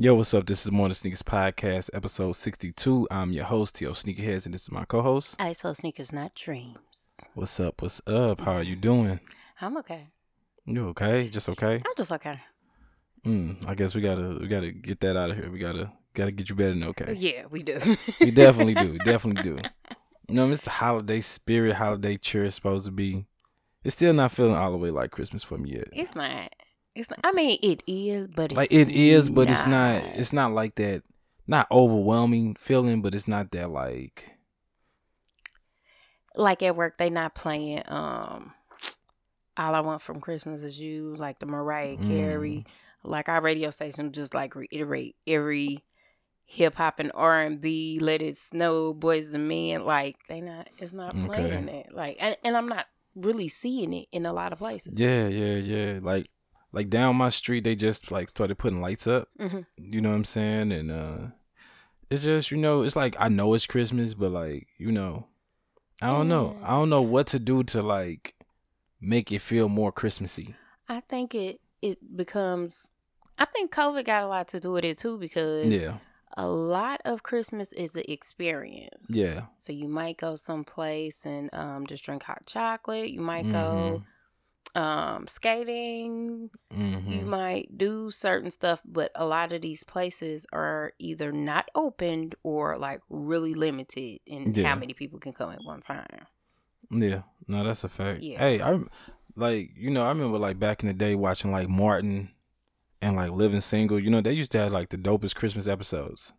Yo, what's up? This is More Than Sneakers Podcast, episode 62. I'm your host, T.O. Sneakerheads, and this is my co host. I sell sneakers, not dreams. What's up? What's up? How are you doing? I'm okay. You okay? Just okay? I'm just okay. Mm, I guess we gotta we gotta get that out of here. We gotta gotta get you better than okay. Yeah, we do. We definitely do. We definitely do. You know, it's the holiday spirit, holiday cheer is supposed to be. It's still not feeling all the way like Christmas for me yet. It's not. It's not. I mean, it is, but it's like it is, but it's not. It's not like that. Not overwhelming feeling, but it's not that like. like at work they not playing um all i want from christmas is you like the mariah carey like our radio station just like reiterate every hip-hop and r&b let it snow Boyz II Men like they not it's not Okay. playing it like and, and i'm not really seeing it in a lot of places Yeah, yeah, yeah. Like like down my street they just like started putting lights up. Mhm. You know what I'm saying? And uh it's just, you know, it's like I know it's Christmas, but like, you know, I don't know. I don't know what to do to like make it feel more Christmassy. i think it it becomes i think covid got a lot to do with it too because Yeah. a lot of christmas is an experience Yeah. So you might go someplace and um, just drink hot chocolate. You might Mm-hmm. go um, skating. Mhm. You might do certain stuff, but a lot of these places are either not opened or like really limited in Yeah. how many people can come at one time. Yeah, no, that's a fact. Yeah. Hey, I'm like you know I remember like back in the day watching like Martin and like Living Single. You know they used to have like the dopest Christmas episodes.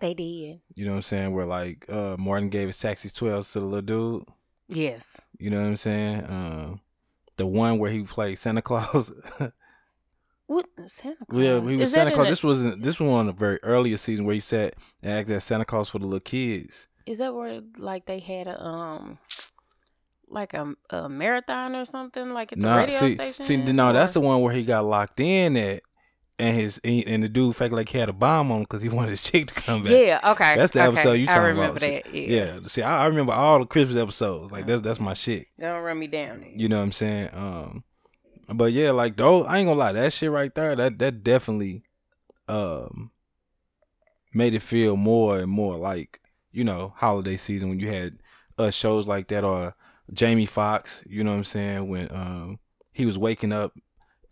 They did. You know what I'm saying? Where like uh Martin gave his taxi twelves to the little dude. Yes. You know what I'm saying? Um, the one where he played Santa Claus. What Santa Claus? yeah, he was Is Santa Claus. This wasn't. This was one of the very earliest season where he sat and acted as Santa Claus for the little kids. Is that where like they had a um like a, a marathon or something like at the Nah, radio see, station? see, no, that's the one where he got locked in at, and his and the dude fake like he had a bomb on because he wanted his chick to come back. Yeah, okay. That's the okay. episode you I talking remember about. That. Yeah. Yeah, see, I, I remember all the Christmas episodes. Like that's that's my shit. Don't run me down. You know what I'm saying? Um, but yeah, like though I ain't gonna lie, that shit right there, that that definitely, um, made it feel more and more like you know holiday season when you had uh shows like that or Jamie Foxx. You know what I'm saying? When um he was waking up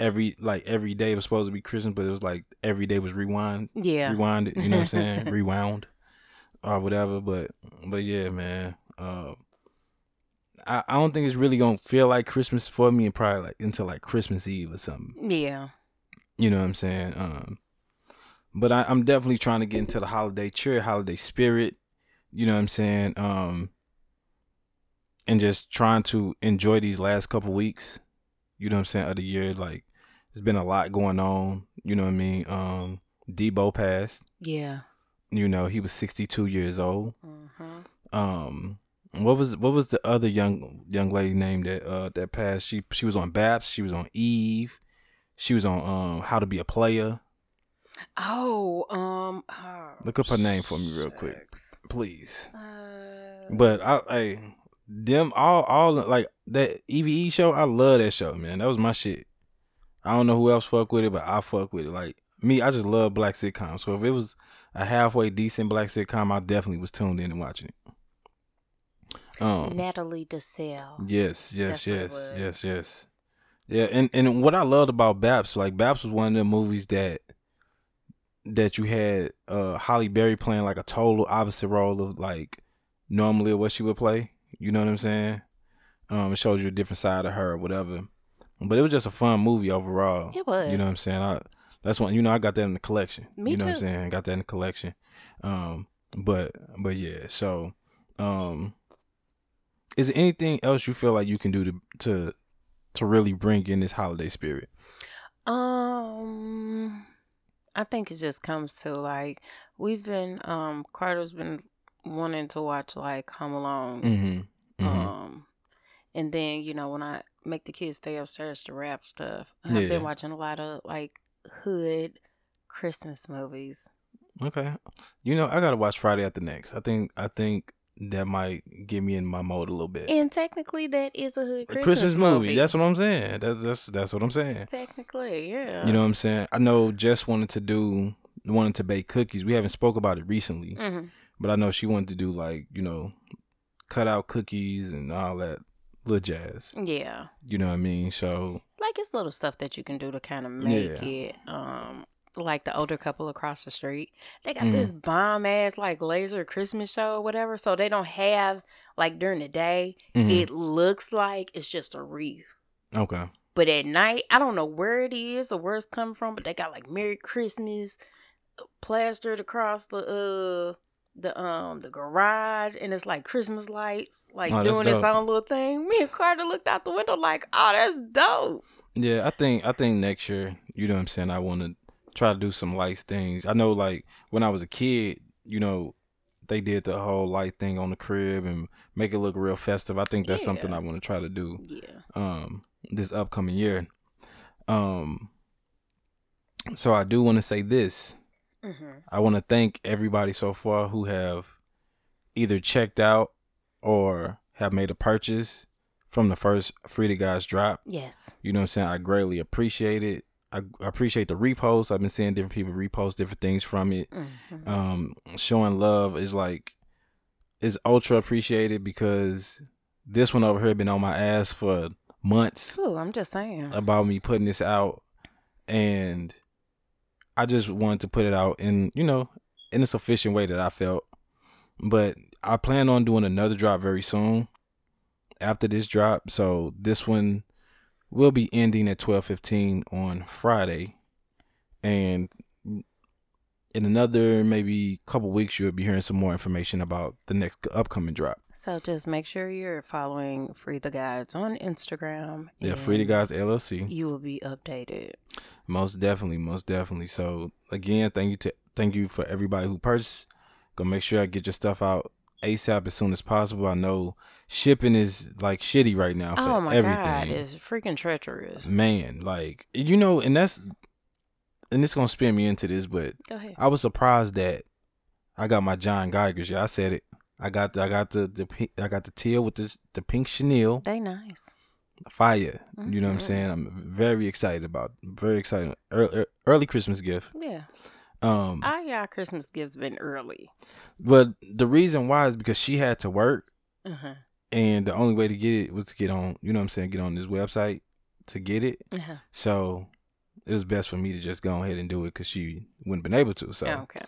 every like every day was supposed to be Christmas, but it was like every day was rewind Yeah. rewind you know what I'm saying? Rewound or whatever. But but yeah, man. Um I, I don't think it's really gonna feel like Christmas for me and probably like until like Christmas Eve or something. Yeah. You know what I'm saying? Um but I, I'm definitely trying to get into the holiday cheer, holiday spirit, you know what I'm saying? Um and just trying to enjoy these last couple weeks, you know what I'm saying, of the year. Like there's been a lot going on, you know what I mean? Um Deebo passed. Yeah. you know he was 62 years old. Hmm um what was what was the other young young lady name that uh that passed? She she was on baps she was on eve she was on um how to be a player. Oh, um. oh, look up her name for me real quick please. Uh, but i hey them all all like that eve show i love that show man. That was my shit i don't know who else fuck with it but i fuck with it like me i just love black sitcoms so if it was a halfway decent black sitcom i definitely was tuned in and watching it um Natalie Desselle. Yes, yes, That's what it yes, yes, yes. Yeah, and and what I loved about Baps, like Baps was one of the movies that that you had uh Halle Berry playing like a total opposite role of like normally what she would play. You know what I'm saying? Um, it shows you a different side of her or whatever. But it was just a fun movie overall. It was. You know what I'm saying? I that's one. You know, I got that in the collection. Me you know what I'm too. saying? Got that in the collection. Um, but but yeah. So, um, is there anything else you feel like you can do to to to really bring in this holiday spirit? Um, I think it just comes to like we've been um Carter's been wanting to watch like Home Alone. Mm-hmm. Um, and then you know when I make the kids stay upstairs to rap stuff, I've been watching a lot of like hood Christmas movies. Okay. You know, I gotta watch Friday after next. I think I think that might get me in my mode a little bit. And technically, that is a hood Christmas, Christmas movie. movie. That's what I'm saying. That's that's that's what I'm saying. technically, yeah. You know what I'm saying? I know Jess wanted to do wanted to bake cookies. We haven't spoke about it recently, hmm but I know she wanted to do like you know, cut out cookies and all that little jazz. Yeah. You know what I mean? So Like it's little stuff that you can do to kind of make Yeah. it. Um, like the older couple across the street, they got Mhm. this bomb ass like laser Christmas show or whatever. So they don't have like during the day. mhm. It looks like it's just a wreath. okay, But at night, I don't know where it is or where it's coming from, but they got like Merry Christmas plastered across the uh the um the garage and it's like Christmas lights like Oh, doing its own little thing. Me and Carter looked out the window like, oh that's dope. yeah. I think I think next year, you know what I'm saying. I want to try to do some lights things. I know, like when I was a kid, you know, they did the whole light thing on the crib and make it look real festive. I think that's something I want to try to do. Yeah. um this upcoming year. Um so I do want to say this. Mm-hmm. I want to thank everybody so far who have either checked out or have made a purchase from the first Free to Guys drop. Yes. You know what I'm saying? I greatly appreciate it. I I appreciate the reposts. I've been seeing different people repost different things from it. Mm-hmm. Um showing love is like is ultra appreciated because this one over here been on my ass for months Ooh, I'm just saying. about me putting this out and I just wanted to put it out in, you know, in a sufficient way that I felt. But I plan on doing another drop very soon after this drop. So this one will be ending at 12:15 on Friday. And in another maybe couple weeks you'll be hearing some more information about the next upcoming drop. So just make sure you're following Free the Guys on Instagram. Yeah, Free the Guys LLC. You will be updated. Most definitely, most definitely. So again, thank you to thank you for everybody who purchased. Go make sure I get your stuff out ASAP as soon as possible. I know shipping is like shitty right now for oh my everything. god, it's freaking treacherous. Man, like you know, and that's and it's gonna spin me into this, but. I was surprised that I got my John Geigers. Yeah, I said it. I got the, I got the the I got the teal with the the pink chenille They nice. Fire. You know what I'm Mhm. saying? I'm very excited about. Very excited. Early, early Christmas gift. Yeah. Um, Our y'all Christmas gifts been early. but the reason why is because she had to work, Uh-huh. and the only way to get it was to get on. You know what I'm saying? Get on this website to get it. Uh-huh. So it was best for me to just go ahead and do it because she wouldn't been able to. So okay.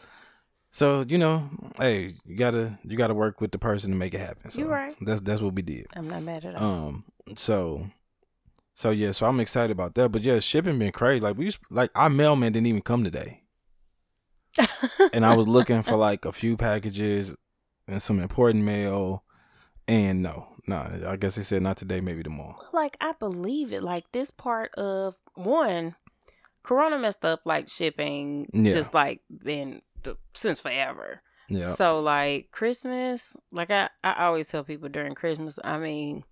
so you know, hey, you gotta you gotta work with the person to make it happen. So You right. That's that's what we did. I'm not mad at all. Um, so, so yeah, so I'm excited about that. But yeah, shipping been crazy. Like we used, like our mailman didn't even come today, and I was looking for like a few packages and some important mail, and no, no, I guess he said not today, maybe tomorrow. like I believe it. Like this part of one, Corona messed up like shipping, Yeah. just like been since forever. Yeah, So like Christmas, like I, I always tell people during Christmas, I mean,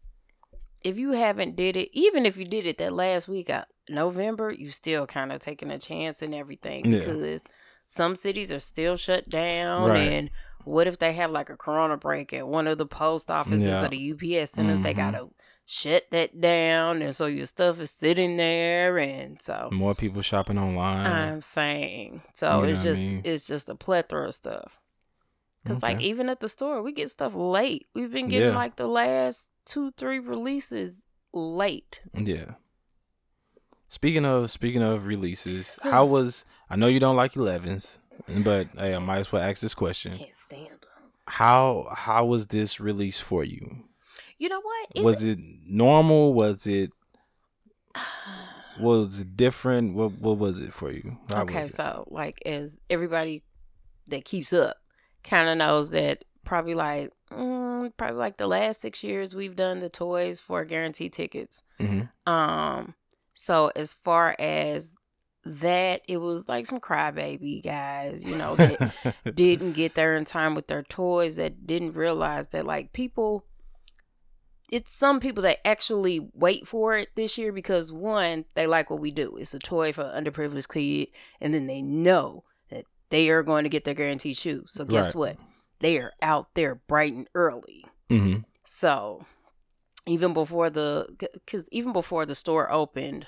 if you haven't did it, even if you did it that last week of November, you still kind of taking a chance and everything Yeah. because some cities are still shut down Right. and what if they have like a corona break at one of the post offices Yeah. or the UPS centers? They Mhm. gotta shut that down and so your stuff is sitting there and so more people shopping online. I'm saying. So You know it's what I just mean? it's just a plethora of stuff. Cause like even at the store, we get stuff late. We've been getting Yeah. like the last two, three releases late. yeah. Speaking of speaking of releases, how was I know you don't like 11s, but hey, I might as well ask this question. Can't stand them. how how was this release for you? You know what? Was it normal? Was it was it different? What what was it for you? How okay, so like as everybody that keeps up kind of knows that probably like mm, probably like the last six years we've done the toys for guaranteed tickets. Mhm. Um, so as far as that, it was like some crybaby guys, you know, that didn't get there in time with their toys, that didn't realize that like people. It's some people that actually wait for it this year because one, they like what we do. It's a toy for an underprivileged kid, and then they know that they are going to get their guaranteed shoes. So guess Right. what? They are out there bright and early. Mhm. So even before the, because even before the store opened,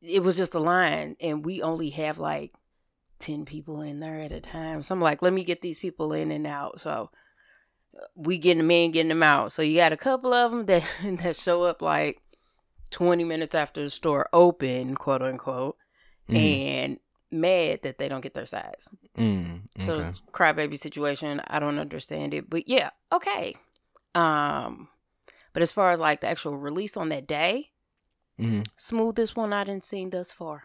it was just a line, and we only have like 10 people in there at a time. So I'm like, let me get these people in and out. So we getting them in, getting them out. So you got a couple of them that, that show up like 20 minutes after the store open, quote unquote, Mhm. and mad that they don't get their size. Mm, So it's crybaby situation. I don't understand it, but yeah, okay. Um, but as far as like the actual release on that day, Mhm. smoothest one I didn't seen thus far.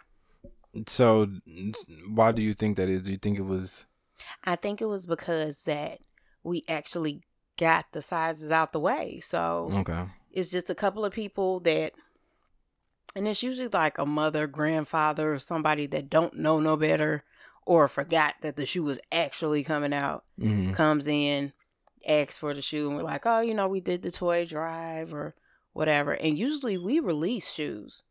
So why do you think that is? Do you think it was? I think it was because that we actually got the sizes out the way. So Okay. it's just a couple of people that and it's usually like a mother, grandfather, or somebody that don't know no better or forgot that the shoe was actually coming out. hmm Comes in, asks for the shoe, and we're like, Oh, you know, we did the toy drive or whatever. And usually we release shoes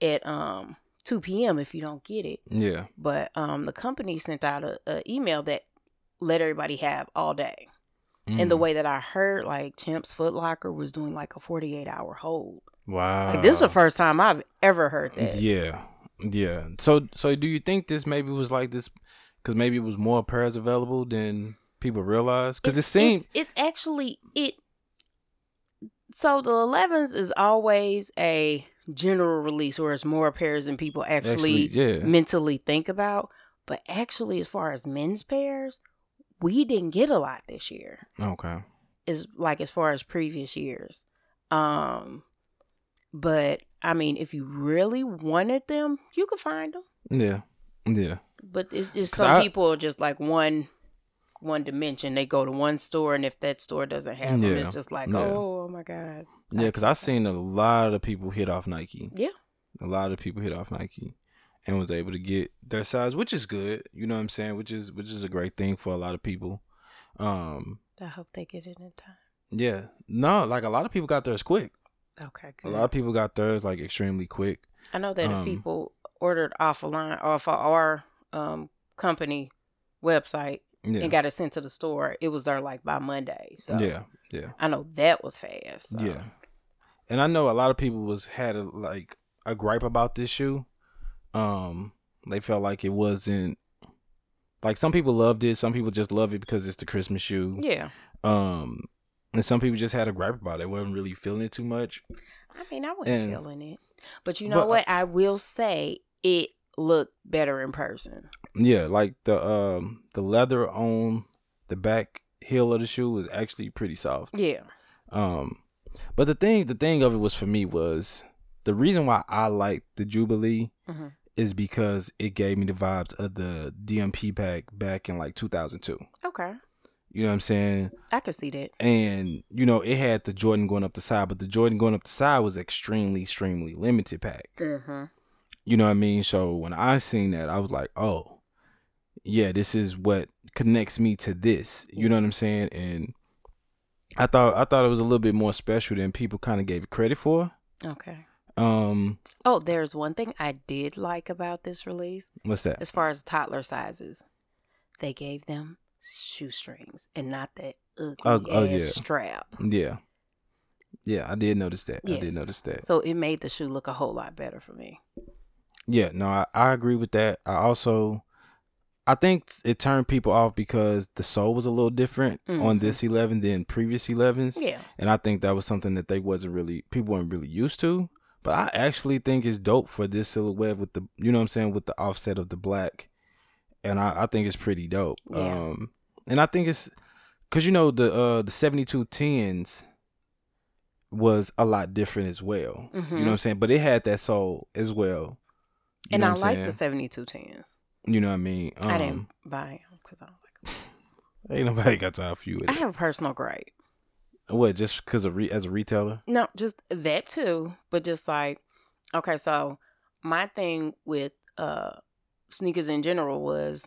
at um two PM if you don't get it. Yeah. But um the company sent out a, a email that let everybody have all day. And the Mm. way that I heard, like Champs Foot Locker was doing like a 48 hour hold. Wow. Like this is the first time I've ever heard that. Uh, Yeah. Yeah. So so do you think this maybe was like this because maybe it was more pairs available than people realized? Because it seems it's, it's actually it. So the 11th is always a general release, where it's more pairs than people actually, actually, yeah. mentally think about. But actually, as far as men's pairs, we didn't get a lot this year. Okay. Is like as far as previous years. Um, but I mean, if you really wanted them, you could find them. Yeah. Yeah. But it's just some I- people are just like one one dimension. They go to one store, and if that store doesn't have them, it's just like, yeah. oh, oh my god. Yeah. Because I've seen a lot of people hit off Nike. Yeah. A lot of people hit off Nike and was able to get their size, which is good. You know what I'm saying? Which is which is a great thing for a lot of people. Um. I hope they get it in time. Yeah. No. Like a lot of people got theirs quick. Okay, A lot of people got theirs like extremely quick. I know that um, if people ordered off a line off of our um company website Yeah. and got it sent to the store, it was there like by Monday. So Yeah. Yeah. I know that was fast. so. Yeah. And I know a lot of people was had a, like a gripe about this shoe. Um, they felt like it wasn't like some people loved it, some people just love it because it's the Christmas shoe. Yeah. Um, and some people just had a gripe about it. wasn't really feeling it too much. I mean, I wasn't And- feeling it. But you know But- uh, what? I will say it looked better in person. Yeah, like the um the leather on the back heel of the shoe was actually pretty soft. Yeah. Um, but the thing, the thing of it was for me was the reason why I liked the Jubilee Mhm. Is because it gave me the vibes of the DMP pack back in like 2002. Okay. You know what I'm saying? I could see that. And you know, it had the Jordan going up the side, but the Jordan going up the side was extremely, extremely limited pack. Mm-hmm. You know what I mean? So when I seen that, I was like, oh, yeah, this is what connects me to this. You know what I'm saying? And I thought I thought it was a little bit more special than people kind of gave it credit for. Okay. Um, Oh, there's one thing I did like about this release what's that? as far as toddler sizes. They gave them shoestrings and not that ugly Oh, oh, ass yeah. strap. Yeah, yeah, I did notice that. I did notice that. So it made the shoe look a whole lot better for me. Yeah, no, I, I agree with that. I also, I think it turned people off because the sole was a little different on Mhm. this 11 than previous 11s. Yeah. and I think that was something that they wasn't really people weren't really used to. But I actually think it's dope for this silhouette with the you know what I'm saying with the offset of the black, and I, I think it's pretty dope. Yeah. Um, and I think it's because you know the uh the 72 tens was a lot different as well. You know what I'm saying? But it had that soul as well. You And I like saying? the 72 tens. You know what I mean? Um, I didn't buy them because I don't like them. Ain't nobody got time for you. I have a personal gripe. What? Just because of re- as a retailer? No, just that too. But just like, okay, so my thing with uh sneakers in general was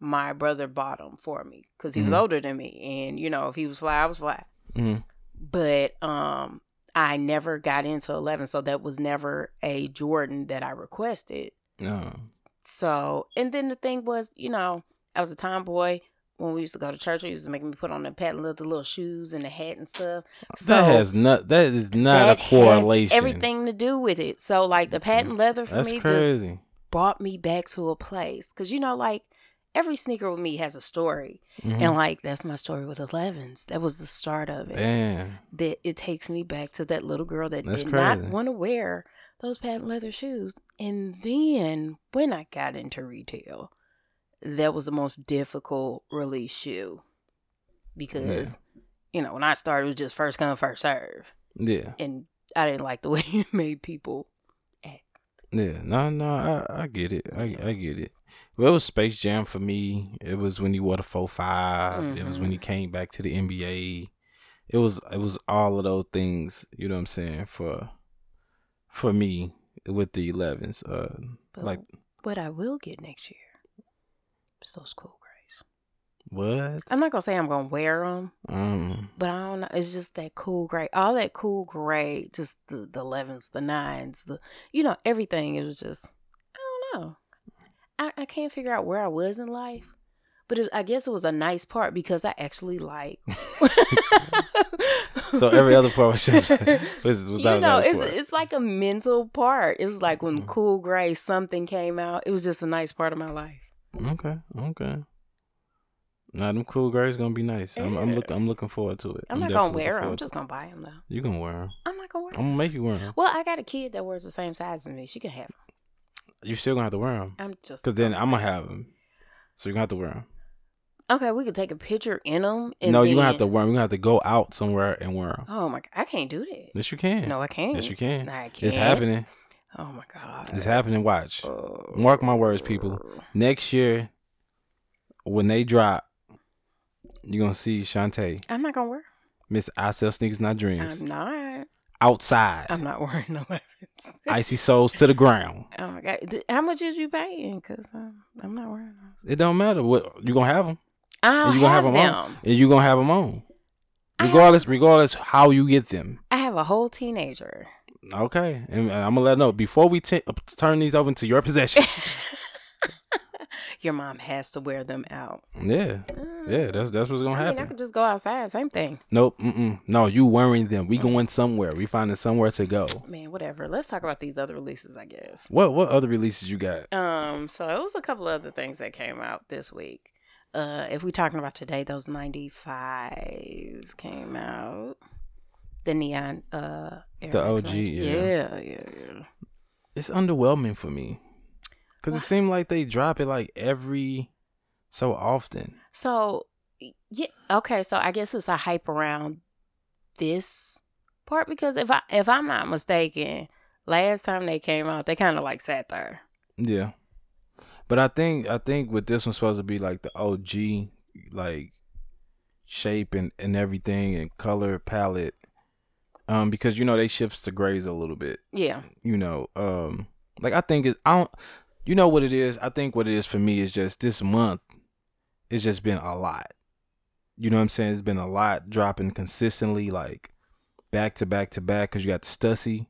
my brother bought them for me because he was Mhm. older than me, and you know if he was fly, I was fly. hmm But um, I never got into eleven, so that was never a Jordan that I requested. No. So, and then the thing was, you know, I was a tomboy. When we used to go to church, they used to make me put on the patent leather little shoes and the hat and stuff. So that has not. That is not that a has correlation. everything to do with it. So, like the patent leather for That's me just brought me back to a place because you know, like every sneaker with me has a story, Mhm. and like that's my story with 11s. That was the start of it. Damn. That it takes me back to that little girl that That's did not want to wear those patent leather shoes, and then when I got into retail, that was the most difficult release shoe because you know when I started it was just first come first serve, Yeah. and I didn't like the way it made people. Act. Yeah. No, no, I, I get it. I, I get it. Well, it was Space Jam for me. It was when he wore the four five. It was when he Mhm. came back to the NBA. It was it was all of those things. You know what I'm saying for for me with the 11s. Uh, But like what I will get next year those cool grays. what? I'm not gonna say I'm gonna wear them, Um. but I don't know. It's just that cool gray, all that cool gray, just the the 11s, the nines, the you know everything. It was just I don't know. I I can't figure out where I was in life, but it, I guess it was a nice part because I actually like. So every other part was just was, was you know, it's part. it's like a mental part. It was like when Mhm. Cool Gray something came out. It was just a nice part of my life. Okay, okay. Nah, them cool grays gonna be nice. I'm, I'm looking. I'm looking forward to it. I'm, not gonna wear them. I'm just gonna buy them though. You can wear them. I'm not gonna wear them. I'm gonna make you wear them. Well, I got a kid that wears the same size as me. She can have them. You still gonna have to wear them. I'm just Cause then I'm gonna have them. So you're gonna have to wear them. okay. We could take a picture in them. And No, you're gonna have to wear. Them. You're gonna have to go out somewhere and wear them. Oh my! god, I can't do that. Yes, you can. No, I can't. Yes, you can. I can't. It's happening. Oh my god. It's happening. Watch. Oh. Mark my words, people. Next year, when they drop, you're gonna see Shantae, I'm not gonna wear. Miss I Sell Sneakers Not Dreams, I'm not. outside, I'm not wearing no weapons. icy soles to the ground. Oh my god! How much is you paying? Cause um, I'm not wearing them. It don't matter what you gonna have them, you gonna have, have, them. them on, and you gonna have them on, I have- regardless, regardless how you get them. I have a whole teenager. Okay, and I'm gonna let her know before we t- turn these over into your possession. Your mom has to wear them out. yeah, yeah, that's that's what's gonna I mean, I happen. could just go outside. Same thing. Nope, mm-mm. no, you wearing them. We going somewhere. We finding somewhere to go. Man, whatever. Let's talk about these other releases, I guess. What what other releases you got? Um, so it was a couple of other things that came out this week. Uh, if we're talking about today, those 95s came out. The neon, uh, Air The OG, yeah. yeah, yeah, yeah. It's underwhelming for me because it seemed like they drop it like every so often. So, yeah, okay. So I guess it's a hype around this part because if I if I'm not mistaken, last time they came out, they kind of like sat there. Yeah, but I think I think with this one's supposed to be like the OG like shape and and everything and color palette. Um, because you know they shifts to grays a little bit. Yeah, you know, um, like I think it's I don't, you know what it is. I think what it is for me is just this month. It's just been a lot. You know what I'm saying? It's been a lot dropping consistently, like back to back to back. Cause you got the Stussy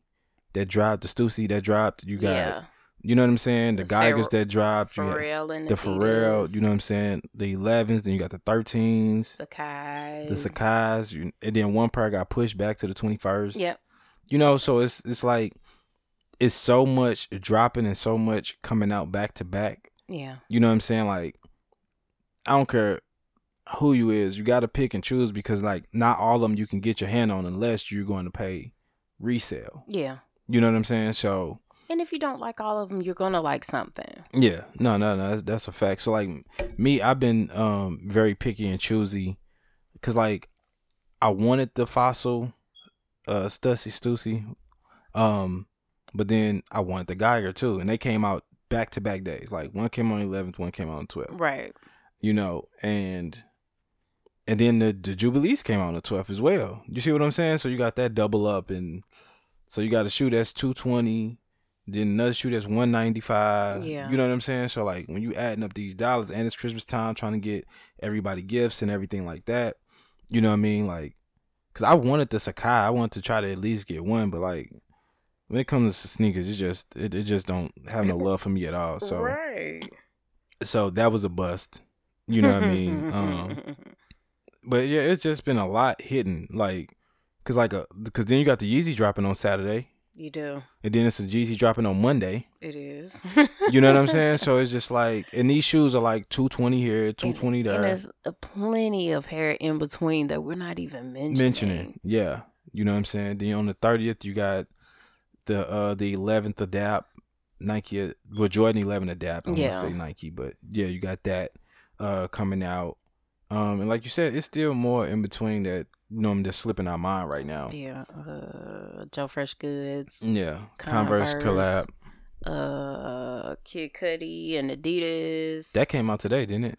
that dropped, the Stussy that dropped. You got, yeah. You know what I'm saying? The, The Geigers Pharrell- that dropped. Pharrell and the Pharrell. You know what I'm saying? The 11s. Then you got the 13s, Sacai. the Sacai's. You, and then one pair got pushed back to the 21st Yep. you know so it's it's like it's so much dropping and so much coming out back to back Yeah. you know what i'm saying like i don't care who you is you got to pick and choose because like not all of them you can get your hand on unless you're going to pay resale Yeah. you know what i'm saying so And if you don't like all of them, you're gonna like something. yeah. No no no that's, that's a fact. So like me i've been um very picky and choosy because like i wanted the fossil uh stussy stussy um but then i wanted the geiger too and they came out back to back days. Like one came on 11th one came out on 12th Right. you know and and then the, the jubilees came out on the 12th as well. You see what i'm saying? So you got that double up and so you got a shoe that's 220 then another shoe that's 195 Yeah. you know what i'm saying so like when you adding up these dollars and it's christmas time trying to get everybody gifts and everything like that you know what i mean like because i wanted the sacai i wanted to try to at least get one but like when it comes to sneakers it just it, it just don't have no love for me at all so right. so that was a bust you know what i mean um but yeah, it's just been a lot hitting, like, cause like a, cause then you got the Yeezy dropping on Saturday. You do. and then it's a Jeezy dropping on Monday. It is. You know what I'm saying? So it's just like, and these shoes are like two twenty here, two twenty And there. there's a plenty of hair in between that we're not even mentioning. mentioning. Yeah. You know what I'm saying? Then on the thirtieth you got the uh the eleventh adapt Nike well Jordan eleven adapt. I'm Yeah. gonna say Nike, but yeah, you got that uh coming out. Um and like you said, it's still more in between that you know just slipping our mind right now. Yeah. Uh, Joe Fresh Goods. Yeah. Converse, Converse. collab. Uh, Kid Cudi and Adidas. That came out today, didn't it?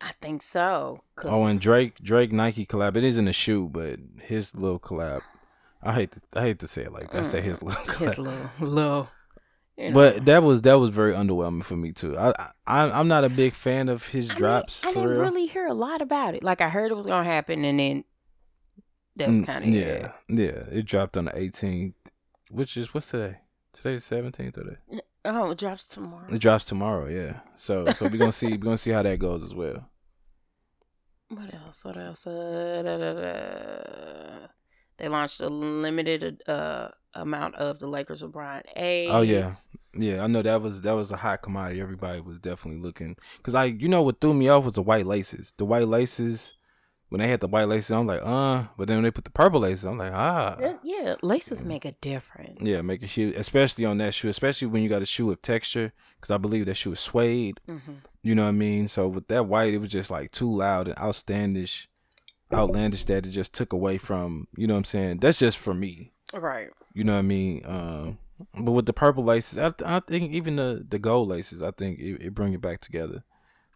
I think so. Oh, and Drake Drake Nike collab. It isn't a shoe, but his little collab. I hate to I hate to say it like that. I say his little collab. his little, little. You know. But that was that was very underwhelming for me too. I, I I'm not a big fan of his I mean, drops I for didn't real. really hear a lot about it. Like I heard it was gonna happen, and then that was Mm, kind of yeah yeah. It dropped on the 18th, which is what's today? Today's 17th or the, Oh, it drops tomorrow. it drops tomorrow. Yeah. So so we're gonna see we're gonna see how that goes as well. What else? What else? Uh, da, da, da. They launched a limited uh amount of the Lakers of LeBron A. Oh yeah, yeah. I know that was that was a hot commodity. Everybody was definitely looking because I you know what threw me off was the white laces. The white laces when they had the white laces, I'm like uh, but then when they put the purple laces, I'm like ah. Uh, yeah, laces make a difference. Yeah, make a shoe, especially on that shoe, especially when you got a shoe with texture, because I believe that shoe is suede. hmm You know what I mean? So with that white, it was just like too loud and outlandish, outlandish that it just took away from. You know what I'm saying? That's just for me. Right. You know what I mean? Um, but with the purple laces, I, I think even the the gold laces, I think it, it bring it back together.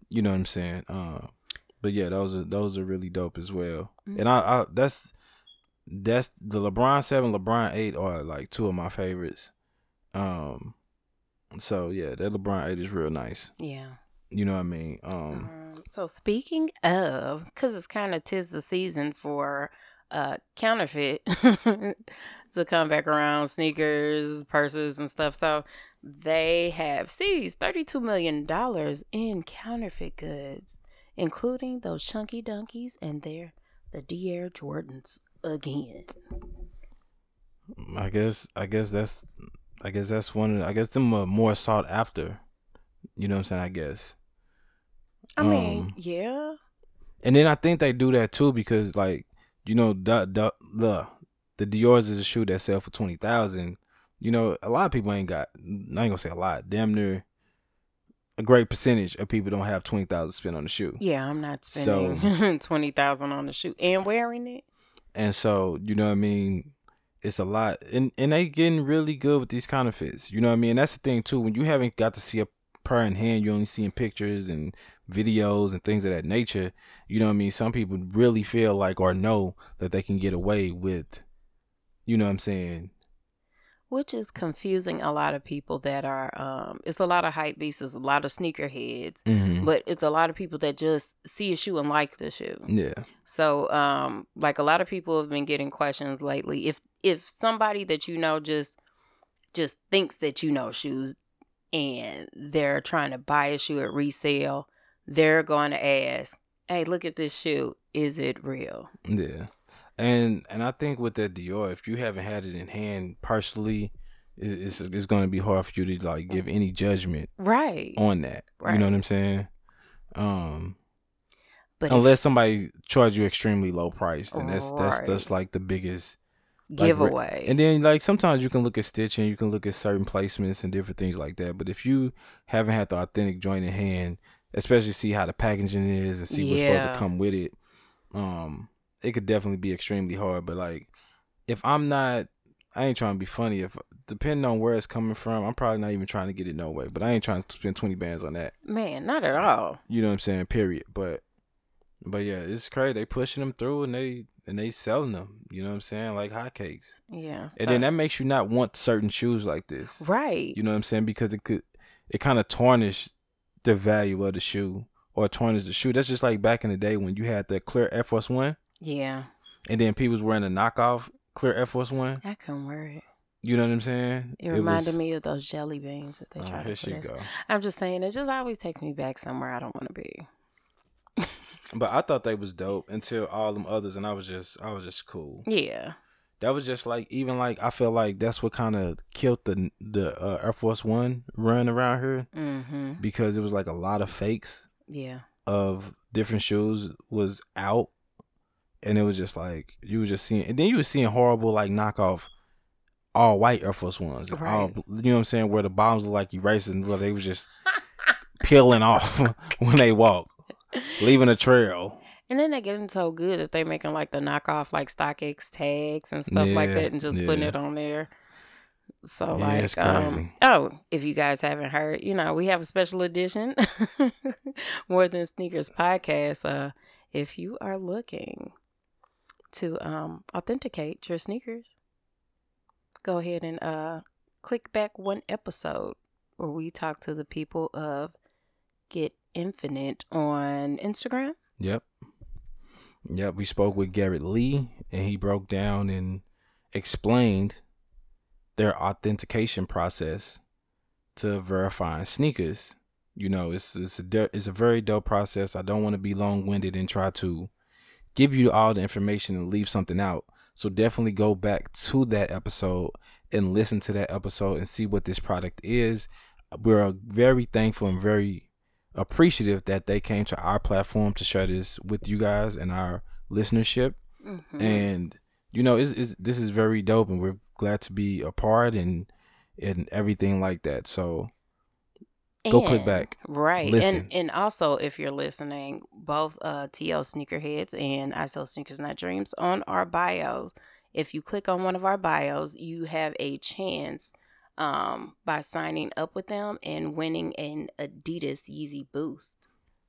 You know what I'm saying? Uh, but yeah, those are those are really dope as well. And I, I that's that's the LeBron seven, LeBron eight are like two of my favorites. Um, so yeah, that LeBron eight is real nice. Yeah. You know what I mean? Um, Um, so speaking of, because it's kind of tis the season for uh counterfeit to come back around, sneakers, purses, and stuff. So they have seized thirty-two million dollars in counterfeit goods, including those Chunky Dunkys and their the Dior Jordans again. I guess I guess that's I guess that's one. I guess them are more sought after. You know what I'm saying? I guess. I mean, Um, yeah, And then I think they do that too because like you know the the the the Dior's is a shoe that sell for twenty thousand. You know a lot of people ain't got. I ain't gonna say a lot. Damn near a great percentage of people don't have twenty thousand spent on the shoe. yeah, I'm not So- spending twenty thousand on the shoe and wearing it. And so you know what I mean. It's a lot, and and they getting really good with these counterfeits. You know what I mean. That's the thing too. When you haven't got to see a pair in hand, you only seeing pictures and videos and things of that nature. You know what I mean. Some people really feel like or know that they can get away with. You know what I'm saying. Which is confusing a lot of people that are um it's a lot of hype beasts it's a lot of sneakerheads Mm-hmm. but it's a lot of people that just see a shoe and like the shoe Yeah. so um like a lot of people have been getting questions lately if if somebody that you know just just thinks that you know shoes and they're trying to buy a shoe at resale they're going to ask hey look at this shoe is it real Yeah. And and I think with that Dior, if you haven't had it in hand personally, it, it's it's going to be hard for you to like give any judgment right on that. You know what I'm saying? Um. but if- unless somebody charge you extremely low price, then that's that's Right. that's like the biggest like, giveaway And then like sometimes you can look at stitching, you can look at certain placements and different things like that. But if you haven't had the authentic joint in hand, especially see how the packaging is and see what's supposed to come with it, um, it could definitely be extremely hard. But like if I'm not I ain't trying to be funny. If depending on where it's coming from, I'm probably not even trying to get it no way. But I ain't trying to spend twenty bands on that. man not at all You know what I'm saying? Period. But but yeah, it's crazy. They pushing them through and they and they selling them. You know what I'm saying? Like hotcakes. yeah And then that makes you not want certain shoes like this. Right. You know what I'm saying? Because it could it kind of tarnish the value of the shoe or tarnish the shoe. That's just like back in the day when you had the clear Air Force One yeah. and then people was wearing a knockoff clear Air Force One. I couldn't wear it. You know what I'm saying? It reminded was- me of those jelly beans that they Oh, try here to she put go. I'm just saying, it just always takes me back somewhere I don't want to be. But I thought they was dope until all them others, and I was just I was just cool. Yeah. that was just like even like I feel like that's what kind of killed the the uh, Air Force One run around here Mm-hmm. because it was like a lot of fakes Yeah. of different shoes was out, and it was just like you were just seeing, and then you were seeing horrible like knockoff all white Air Force Ones, all, Right. you know what I'm saying, where the bottoms look like erasing, look they was just peeling off when they walk, leaving a trail. And then they're getting so good that they're making like the knockoff like StockX tags and stuff like that and just putting it on there. So Yeah, like um oh, if you guys haven't heard, you know, we have a special edition More Than Sneakers podcast. Uh if you are looking to um authenticate your sneakers, go ahead and uh click back one episode where we talk to the people of Get Infinite on Instagram. Yep. Yep. We spoke with Garrett Lee and he broke down and explained their authentication process to verifying sneakers. You know, it's it's a it's a very dope process. I don't want to be long winded and try to give you all the information and leave something out. So definitely go back to that episode and listen to that episode and see what this product is. We're very thankful and very appreciative that they came to our platform to share this with you guys and our listenership. Mhm. And you know, it's, it's, this is very dope, and we're glad to be a part and and everything like that. So Go click back. Right. Listen. And and also if you're listening, both uh TL Sneakerheads and I Sell Sneakers Not Dreams on our bios. If you click on one of our bios, you have a chance um by signing up with them and winning an Adidas Yeezy Boost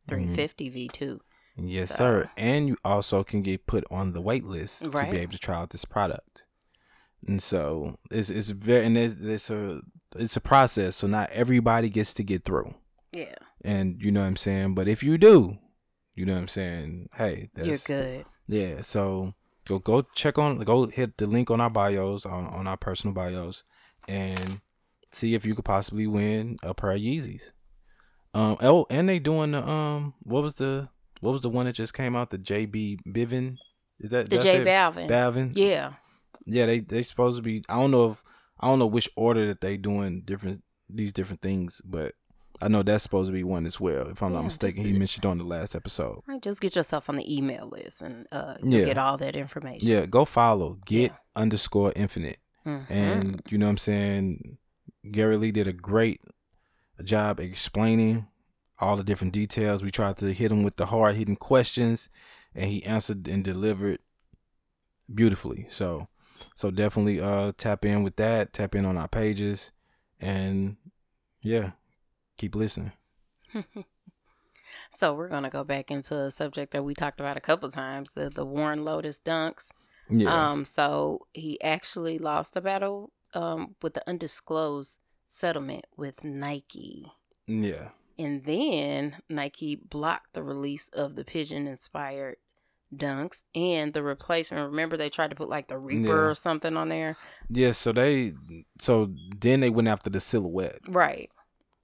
Mm-hmm. 350 V2. yes, So- sir. And you also can get put on the wait list to be able to try out this product. And so it's it's very and there's it's a it's a process. So not everybody gets to get through. Yeah. And you know what I'm saying. But if you do, you know what I'm saying. Hey, that's You're good. Yeah, so go go check on go hit the link on our bios on, on our personal bios and see if you could possibly win a pair of Yeezys. Um oh and they doing the um what was the what was the one that just came out the JB Bivin is that The J? Balvin. Balvin Yeah. yeah they they supposed to be I don't know if I don't know which order that they doing different these different things but I know that's supposed to be one as well if I'm Yeah, not mistaken he mentioned on the last episode Right, just get yourself on the email list and uh Yeah. get all that information. yeah go follow get Yeah. underscore infinite Mhm. and you know what I'm saying Gary Lee did a great job explaining all the different details. We tried to hit him with the hard hitting questions and he answered and delivered beautifully. So so definitely uh tap in with that, tap in on our pages and yeah, keep listening. So we're gonna go back into a subject that we talked about a couple times, the the Warren Lotas dunks. Yeah. Um, so he actually lost the battle um with the undisclosed settlement with Nike. yeah. And then Nike blocked the release of the pigeon inspired dunks and the replacement. Remember they tried to put like the Reaper Yeah. or something on there? Yeah, so they so then they went after the silhouette. Right.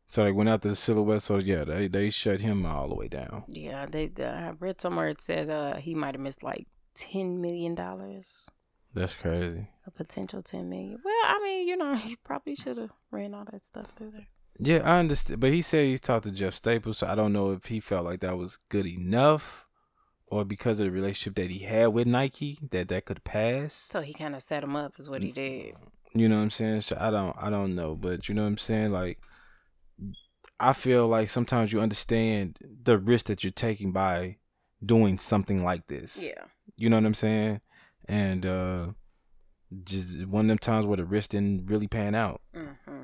So they went after the silhouette. So yeah, they they shut him all the way down. Yeah, they uh, I read somewhere it said uh he might have missed like ten million dollars. That's crazy. a potential 10 million. Well, I mean, you know, you probably should have ran all that stuff through there. Yeah, I understand. But he said he talked to Jeff Staples, so I don't know if he felt like that was good enough, or because of the relationship that he had with Nike that that could pass. So he kind of set him up, is what he did. You know what I'm saying? So I don't, I don't know, but you know what I'm saying. Like, I feel like sometimes you understand the risk that you're taking by doing something like this. Yeah. You know what I'm saying? And uh just one of them times where the risk didn't really pan out. hmm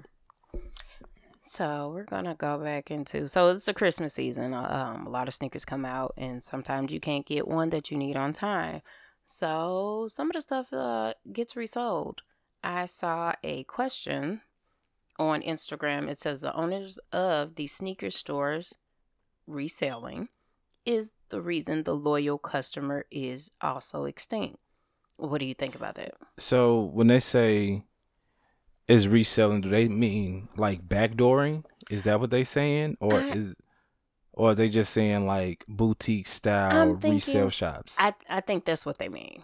So we're gonna go back into. So it's the Christmas season. uh, Um, a lot of sneakers come out, and sometimes you can't get one that you need on time. So some of the stuff uh, gets resold. I saw a question on Instagram. It says the owners of the sneaker stores reselling is the reason the loyal customer is also extinct. What do you think about that? So when they say is reselling, do they mean like backdooring? Is that what they saying, or I- is, or are they just saying like boutique style thinking- resale shops? I I think that's what they mean.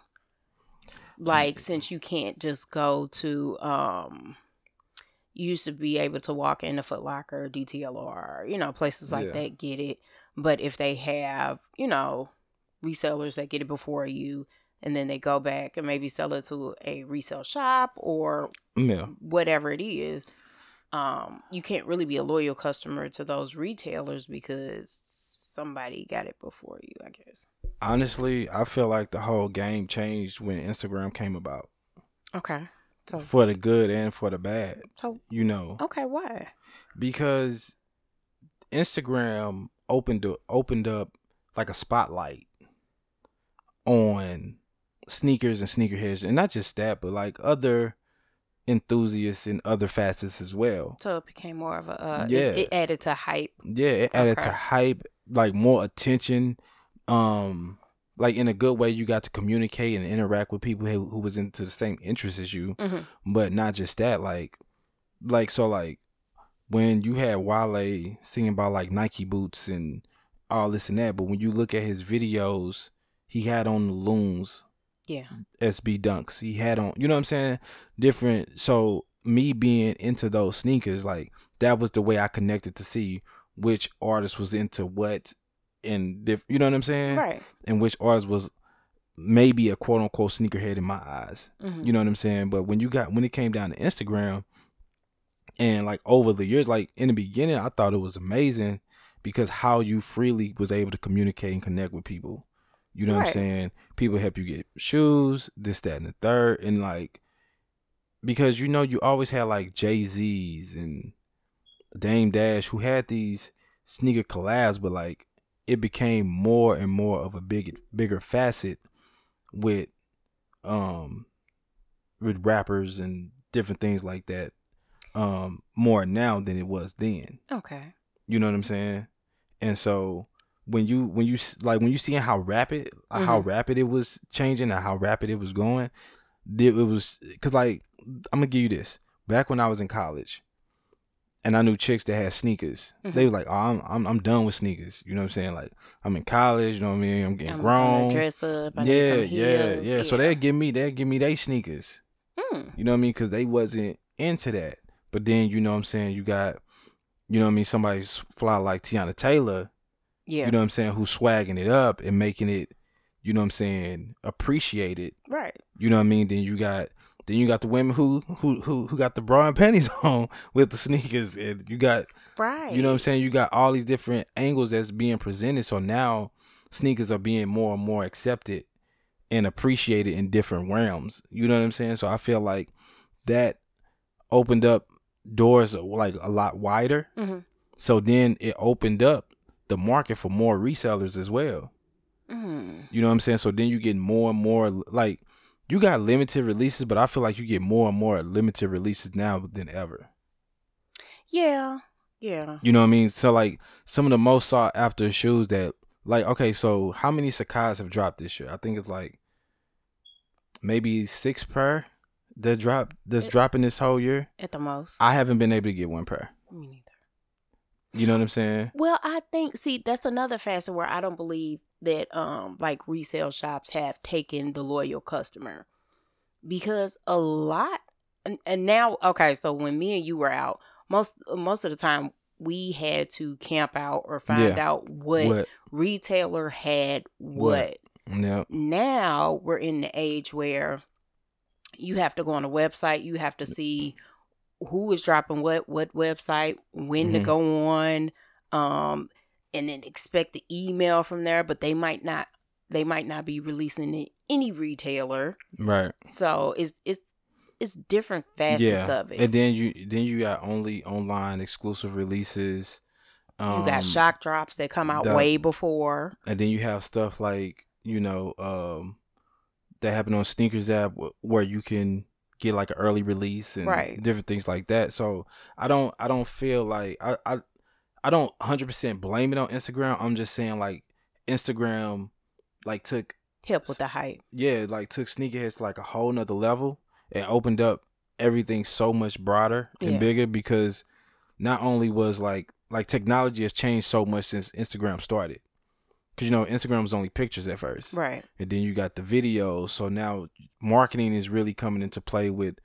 Like since you can't just go to um you used to be able to walk in a Foot Locker, DTLR, you know, places like Yeah. that get it. But if they have, you know, resellers that get it before you and then they go back and maybe sell it to a resale shop or Yeah. whatever it is, um, you can't really be a loyal customer to those retailers because somebody got it before you, I guess. Honestly, I feel like the whole game changed when Instagram came about. Okay. So For the good and for the bad. so You know. okay, why? because Instagram opened up, opened up like a spotlight on sneakers and sneakerheads, and not just that, but like other enthusiasts in other facets as well. So it became more of a uh, Yeah. it, it added to hype. Yeah, it added Okay. to hype, like more attention. Um, like in a good way, you got to communicate and interact with people who, who was into the same interests as you. Mhm. But not just that, like, like so, like when you had Wale singing about like Nike boots and all this and that, but when you look at his videos, he had on the loons, Yeah. SB Dunks. He had on, you know what I'm saying? Different. So me being into those sneakers, like that was the way I connected to see which artist was into what, and diff- you know what I'm saying? Right. And which artist was maybe a quote unquote sneakerhead in my eyes. Mhm. You know what I'm saying? But when you got when it came down to Instagram and like over the years, like in the beginning, I thought it was amazing because how you freely was able to communicate and connect with people. You know what I'm saying? People help you get shoes, this, that, and the third, and like because you know you always had like Jay Z's and Dame Dash who had these sneaker collabs, but like it became more and more of a big bigger facet with um with rappers and different things like that um more now than it was then Okay. you know what i'm saying and so when you when you like when you seeing how rapid uh, how Mhm. rapid it was changing and how rapid it was going it, it was because like i'm gonna give you this back when i was in college and i knew chicks that had sneakers Mhm. they was like oh I'm, I'm i'm done with sneakers you know what i'm saying like i'm in college you know what i mean i'm getting I'm grown dress up. I yeah, some yeah, heels, yeah. So they'd give me, they'd give me they sneakers. Mm. You know what I mean? Because they wasn't into that. But then you know what I'm saying. You got, you know what I mean. Somebody s- fly like Teyana Taylor. Yeah. You know what I'm saying? Who's swagging it up and making it, you know what I'm saying, appreciated. right. You know what I mean? Then you got, then you got the women who who who who got the bra and panties on with the sneakers, and you got Right. you know what I'm saying? You got all these different angles that's being presented. So now sneakers are being more and more accepted and appreciated in different realms. You know what I'm saying? So I feel like that opened up doors like a lot wider. hmm So then it opened up the market for more resellers as well. hmm You know what I'm saying? So then you get more and more like you got limited releases, but I feel like you get more and more limited releases now than ever. Yeah. Yeah. You know what I mean? So like some of the most sought after shoes that like okay, so how many Sacai's have dropped this year? I think it's like maybe six per that drop that's It- dropping this whole year. At the most. I haven't been able to get one per. Me neither. You know what I'm saying? Well, I think see that's another facet where I don't believe that um like resale shops have taken the loyal customer because a lot and, and now okay so when me and you were out most most of the time we had to camp out or find Yeah. out what, What? retailer had What. what. Yeah. now we're in the age where you have to go on a website you have to see who is dropping what what website when to Mhm. go on um and then expect the email from there but they might not they might not be releasing it any retailer Right. so it's it's it's different facets yeah. of it And then you then you got only online exclusive releases. Um, you got shock drops that come out the- way before and then you have stuff like you know um that happen on sneakers app where you can get like an early release and Right. different things like that so i don't i don't feel like i i, I don't 100% blame it on instagram i'm just saying like instagram like took help with the hype yeah like took sneakerheads to like a whole nother level and opened up everything so much broader and Yeah. bigger because not only was like like technology has changed so much since instagram started because you know Instagram was only pictures at first, Right. and then you got the videos. So now marketing is really coming into play with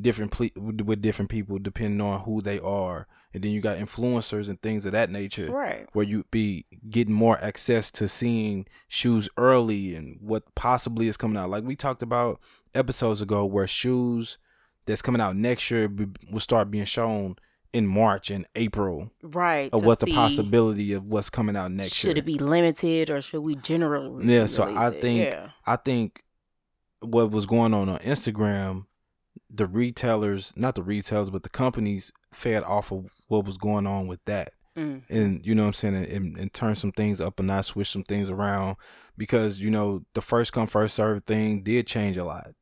different ple- with different people depending on who they are, and then you got influencers and things of that nature Right. where you'd be getting more access to seeing shoes early and what possibly is coming out. Like we talked about episodes ago, where shoes that's coming out next year will start being shown in March and April Right. of what the possibility of what's coming out next should year. it be limited or should we generally? Yeah, so I it? think- Yeah. I think what was going on on Instagram, the retailers, not the retailers, but the companies fed off of what was going on with that. Mm. and you know what I'm saying, and, and turn some things up and not switch some things around because you know the first come first serve thing did change a lot.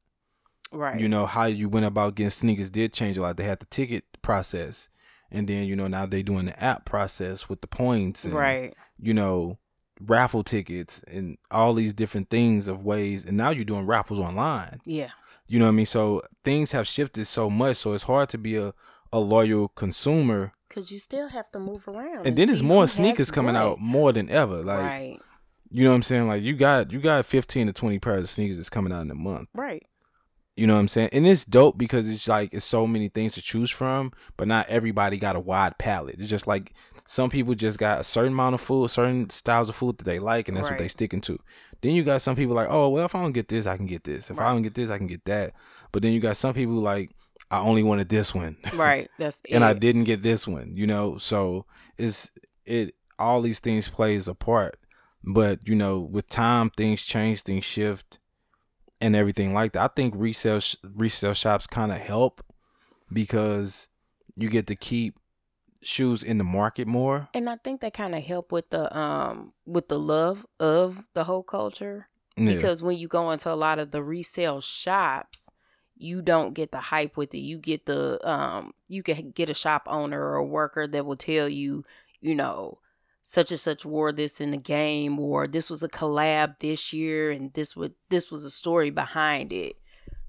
Right. You know how you went about getting sneakers did change a lot. They had the ticket process, and then you know now they doing the app process with the points, and, right. You know raffle tickets and all these different things of ways, and now you're doing raffles online. Yeah. You know what I mean? So things have shifted so much, so it's hard to be a a loyal consumer Cause you still have to move around. and then there's more sneakers coming what. out more than ever. Like right. you know what I'm saying? Like you got you got 15 to 20 pairs of sneakers that's coming out in a month. Right. You know what I'm saying? And it's dope because it's like it's so many things to choose from, but not everybody got a wide palette. It's just like some people just got a certain amount of food, certain styles of food that they like, and that's what they Right. sticking to. Then you got some people like, oh well, if I don't get this, I can get this. If I don't get this, I can get that. But then you got some people like, I only wanted this one. Right. That's and I didn't get this one, you know. So it's it all these things plays a part, but you know, with time, things change, things shift, and everything like that. I think resale sh- resale shops kind of help because you get to keep shoes in the market more. And I think that kind of help with the um with the love of the whole culture Yeah, because when you go into a lot of the resale shops, you don't get the hype with it. You get the um you can get a shop owner or a worker that will tell you, you know, such and such wore this in the game or this was a collab this year and this would this was a story behind it.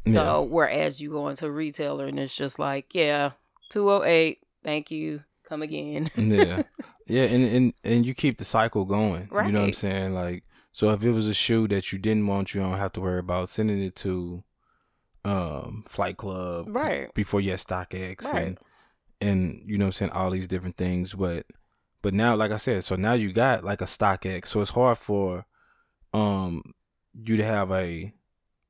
So Yeah. whereas you go into a retailer and it's just like, yeah, 208, thank you, come again. yeah, yeah, and and and you keep the cycle going. Right. You know what I'm saying? Like, so if it was a shoe that you didn't want, you don't have to worry about sending it to um Flight Club, Right. Before you had StockX, Right. and and you know what I'm saying all these different things, but but now, like I said, so now you got like a StockX. so it's hard for um you to have a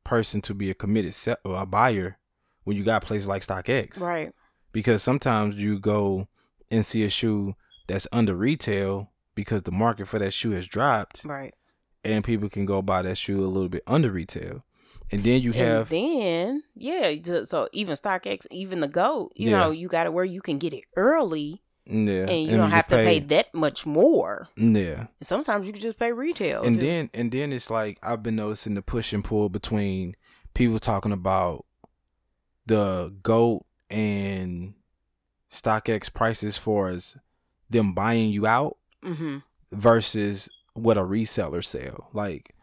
person to be a committed se- or a buyer when you got places like StockX, Right. because sometimes you go and see a shoe that's under retail because the market for that shoe has dropped Right. and people can go buy that shoe a little bit under retail and then you have and then yeah, so even StockX, even the Goat, you Yeah. know, you got it where you can get it early, yeah and you don't have to pay that much more. yeah sometimes you can just pay retail. and just- then and then it's like I've been noticing the push and pull between people talking about the goat and StockX prices for as them buying you out Mhm. versus what a reseller sell. Like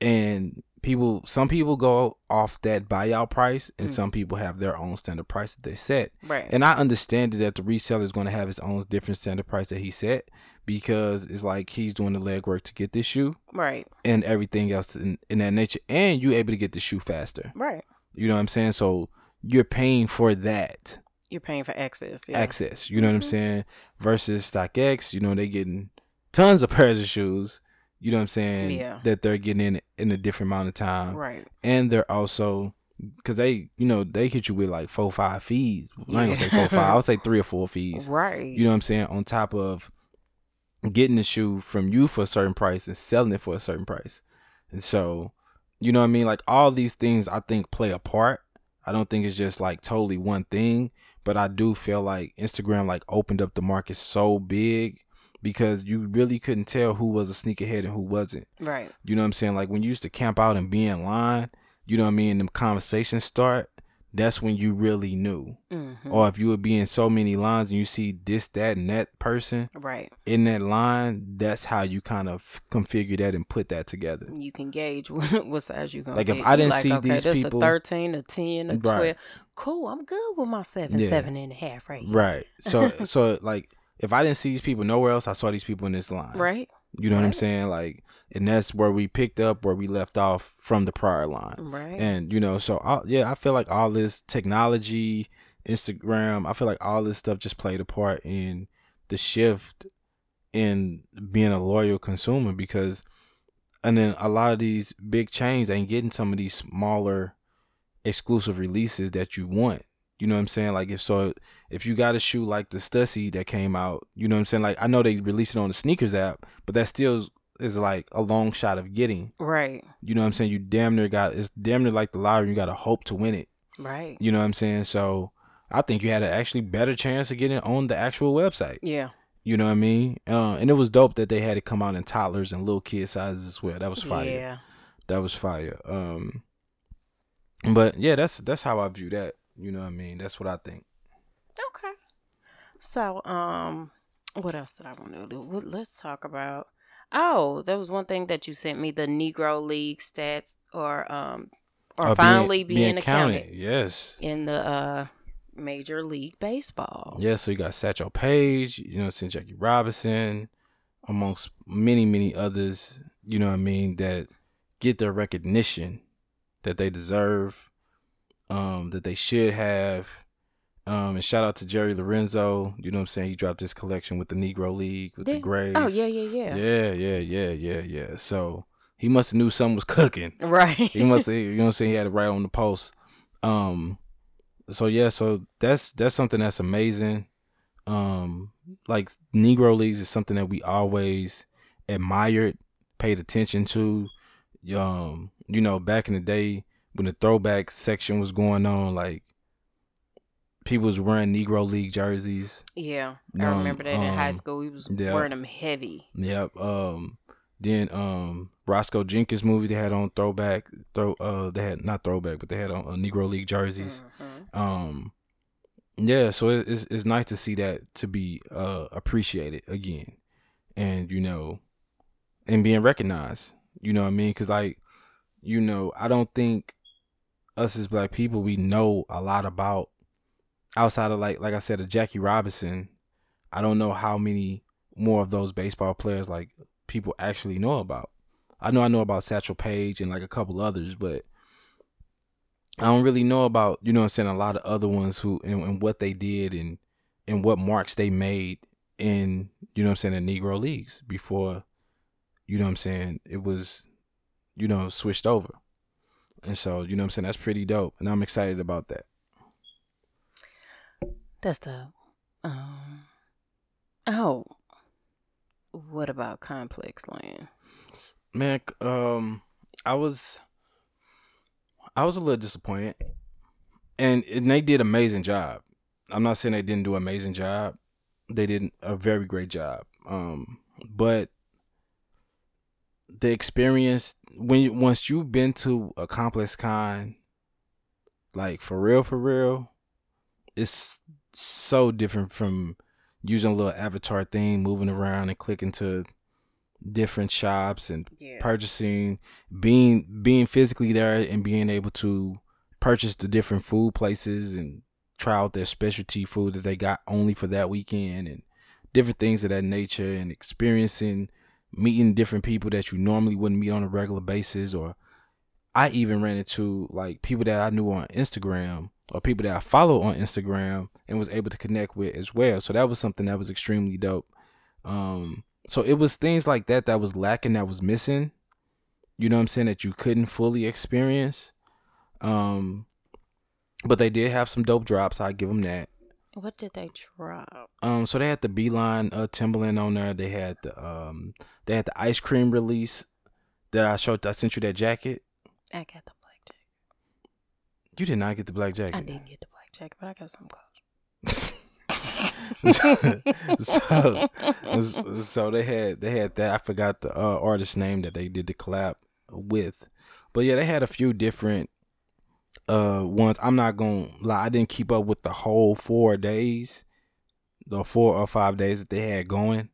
and people some people go off that buyout price and Mm. some people have their own standard price that they set. right, And I understand that the reseller is going to have his own different standard price that he set because it's like he's doing the legwork to get this shoe right, and everything else in, in that nature. And you're able to get the shoe faster. right. You know what I'm saying? So you're paying for that You're paying for access. Yeah. access. You know what I'm Mhm. saying? Versus StockX you know, they getting tons of pairs of shoes. You know what I'm saying? Yeah. That they're getting in in a different amount of time. Right. And they're also because they, you know, they hit you with like four, five fees. I ain't gonna say four, five. I would say three or four fees. Right. You know what I'm saying? On top of getting the shoe from you for a certain price and selling it for a certain price. And so, you know what I mean? Like all these things I think play a part. I don't think it's just like totally one thing, but I do feel like Instagram like opened up the market so big because you really couldn't tell who was a sneakerhead and who wasn't. right. You know what I'm saying? Like when you used to camp out and be in line, you know what I mean? And them conversations start. That's when you really knew. Mhm. Or if you would be in so many lines and you see this, that, and that person right. in that line, that's how you kind of configure that and put that together. You can gauge what, what size you gonna Like, if get. I didn't like, see okay, these people- a thirteen, a ten, a Right. twelve. Cool. I'm good with my seven, Yeah. seven and a half right here. Right. So, so like, if I didn't see these people nowhere else, I saw these people in this line. Right. You know what I'm saying? Like, and that's where we picked up where we left off from the prior line. Right. And you know, so all, yeah, I feel like all this technology, Instagram, I feel like all this stuff just played a part in the shift in being a loyal consumer because, and then a lot of these big chains ain't getting some of these smaller exclusive releases that you want. You know what I'm saying? Like if so, if you got a shoe like the Stussy that came out, you know what I'm saying? Like I know they released it on the sneakers app, but that still is like a long shot of getting. right. You know what I'm saying? You damn near got it's damn near like the lottery. You got to hope to win it. Right. You know what I'm saying? So I think you had an actually better chance of getting it on the actual website. Yeah. You know what I mean? Uh, and it was dope that they had it come out in toddlers and little kid sizes as well. That was fire. Yeah. That was fire. Um, but yeah, that's that's how I view that. You know what I mean? That's what I think. Okay. So, um, what else did I want to do? What, let's talk about. Oh, there was one thing that you sent me: the Negro League stats, or um, or Uh, finally being, accounted Yes. in the uh Major League Baseball. Yeah, so you got Satchel Paige, you know, since Jackie Robinson, amongst many, many others, you know what I mean, that get the recognition that they deserve, um, that they should have. Um, and shout out to Jerry Lorenzo, you know what I'm saying? He dropped his collection with the Negro League, with the Did- Grays. Oh yeah, yeah, yeah. Yeah, yeah, yeah, yeah, yeah. So he must have knew something was cooking Right. he must have, you know what I'm saying, he had it right on the post. Um so yeah, so that's that's something that's amazing. Um like Negro Leagues is something that we always admired, paid attention to. Um, you know, back in the day when the throwback section was going on, like people was wearing Negro League jerseys. yeah, I Um, remember that in high um, school. We was yeah. wearing them heavy. Yep. Um then um Roscoe Jenkins movie they had on throwback throw uh they had not throwback but they had on uh, Negro League jerseys. Mhm. Um yeah, so it, it's it's nice to see that to be uh appreciated again. And you know and being recognized. You know what I mean? Cuz like you know, I don't think us as black people we know a lot about outside of like like I said a Jackie Robinson. I don't know how many more of those baseball players like people actually know about. I know I know about Satchel Paige and like a couple others, but I don't really know about, you know I'm saying, a lot of other ones who and, and what they did and and what marks they made in, you know I'm saying, the Negro Leagues before, you know I'm saying, it was, you know, switched over. And so, you know what I'm saying, that's pretty dope. And I'm excited about that. That's the um. Oh, what about Complex Land? Man, um, I was, I was a little disappointed, and, and they did amazing job. I'm not saying they didn't do an amazing job. They did a very great job. Um, but the experience when you, once you've been to a complex con, like for real, for real, it's so different from using a little avatar thing, moving around and clicking to different shops and Yeah. purchasing being being physically there and being able to purchase the different food places and try out their specialty food that they got only for that weekend and different things of that nature and experiencing meeting different people that you normally wouldn't meet on a regular basis or I even ran into like people that I knew on Instagram or people that I follow on Instagram and was able to connect with as well. So that was something that was extremely dope. Um so it was things like that that was lacking that was missing. You know what I'm saying that you couldn't fully experience. Um but they did have some dope drops. I give them that. What did they drop? Um, so they had the Beeline uh, Timberland on there. They had the um, they had the ice cream release that I showed. I sent you that jacket. I got the black jacket. You did not get the black jacket. I didn't get the black jacket, but I got some clothes. so, so they had they had that. I forgot the uh, artist name that they did the collab with, but yeah, they had a few different uh ones. I'm not gonna lie, I didn't keep up with the whole four days, the four or five days that they had going,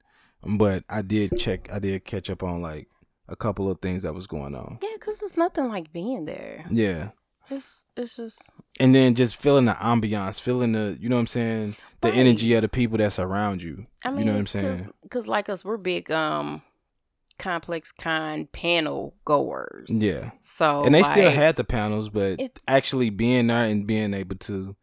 but I did check. I did catch up on like a couple of things that was going on. yeah, cause it's nothing like being there. Yeah. It's it's just And then just feeling the ambiance, feeling the, you know what I'm saying, the Right. energy of the people that's around you. I mean, you know what I'm saying? cause? 'cause like us, we're big um Complex Con panel goers. Yeah. So and they still had the panels, but It- actually being there and being able to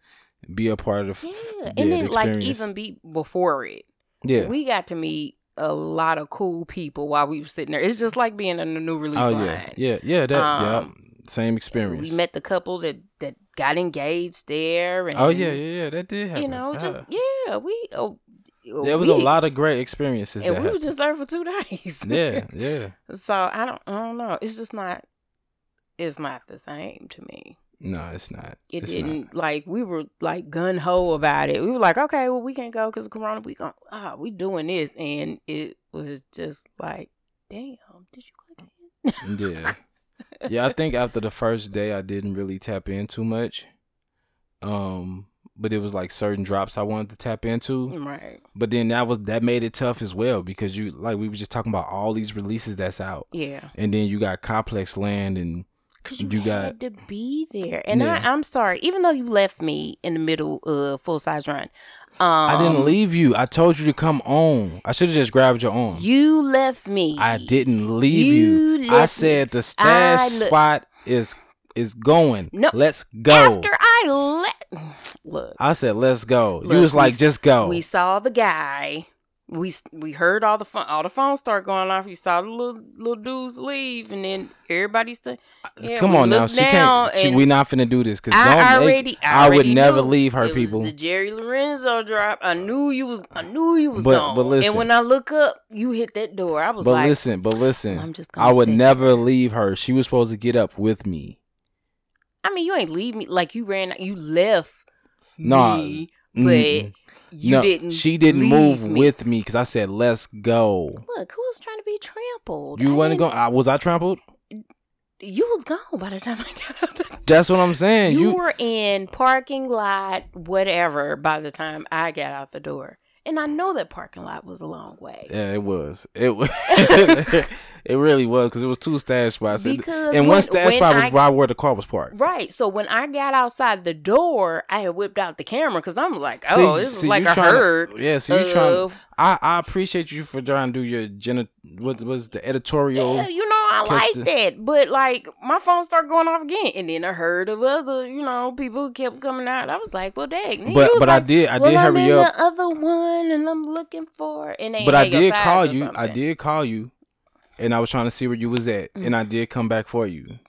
be a part of yeah, yeah, and then the like even be before it, yeah. we got to meet a lot of cool people while we were sitting there. It's just like being in a new release oh line. yeah, yeah, yeah. That yeah, Um, same experience. We met the couple that that got engaged there. And, oh yeah, yeah, yeah. That did happen. You know, just Yeah. yeah, we. Oh, there was a lot of great experiences. and we were just there for two days. yeah, yeah. So I don't, I don't know. It's just not. It's not the same to me. No, it's not. It it's didn't like we were like gun ho about it. We were like, okay, well we can't go because Corona. We going ah, we doing this, and it was just like, damn, did you click it? Yeah. yeah, I think after the first day I didn't really tap in too much. Um, but it was like certain drops I wanted to tap into. right. But then that was that made it tough as well because you like we were just talking about all these releases that's out. Yeah. And then you got Complex Land and Cause you, You got- to be there, and Yeah. I, I'm sorry. Even though you left me in the middle of full size run, um, I didn't leave you. I told you to come on. I should have just grabbed your arm. You left me. I didn't leave you. You I said the stash I spot is is going. No. Let's go. After I let look, I said let's go. Look, you was like just go. we saw the guy. We we heard all the phone, all the phones start going off. You saw the little little dudes leave, and then everybody said, uh, yeah, Come on now. She can't. She, we not finna do this because I already, I, I would never leave her it was people. the Jerry Lorenzo drop. I knew you was. I knew you was But- gone. but listen. and when I look up, you hit that door. I was But like, listen, but listen. I'm just gonna I would never leave her. She was supposed to get up with me. I mean, you ain't leave me like you ran. You left Nah, me, but Mm-mm. you no, didn't. She didn't move me. with me because I said let's go. Look, who was trying to be trampled? You wasn't going. I was I trampled. You was gone by the time I got out. That's what I'm saying. You, You, were in parking lot, whatever, by the time I got out the door. And I know that parking lot was a long way. yeah, it was. It was. it really was because it was two stash spots, and, Because and when- one stash spot was I- right where the car was parked. Right. So when I got outside the door, I had whipped out the camera because I'm like, See- oh, this is like a herd. Yeah, so you trying. I I appreciate you for trying to do your gen. What was the editorial? Yeah, you know, I like the- that. But like my phone started going off again. And then I heard of other, you know, people kept coming out. I was like, well dang. But you but I did I well, did I'm hurry up. the other one and I'm looking for and they But I did call you. I did call you, and I was trying to see where you was at, and I mm-hmm. did come back for you,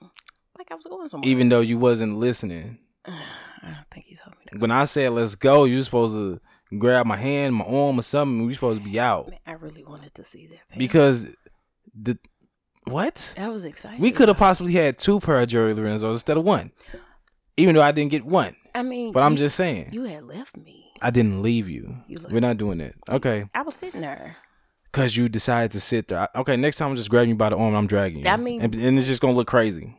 Like I was going somewhere. even though you wasn't listening. I don't think he told me to. When I said let's go, you supposed to grab my hand, my arm, or something. We supposed to be out Man, I really wanted to see that. Pam. because the what that was exciting. we could have possibly had two pair of Jerry Lorenzos instead of one, even though I didn't get one. I mean, But I'm you- just saying, You had left me. I didn't leave you. You left We're not doing that. Okay. I was sitting there. Cause you decided to sit there. I- Okay, next time I'm just grabbing you by the arm and I'm dragging you. I mean- and, and it's just gonna look crazy.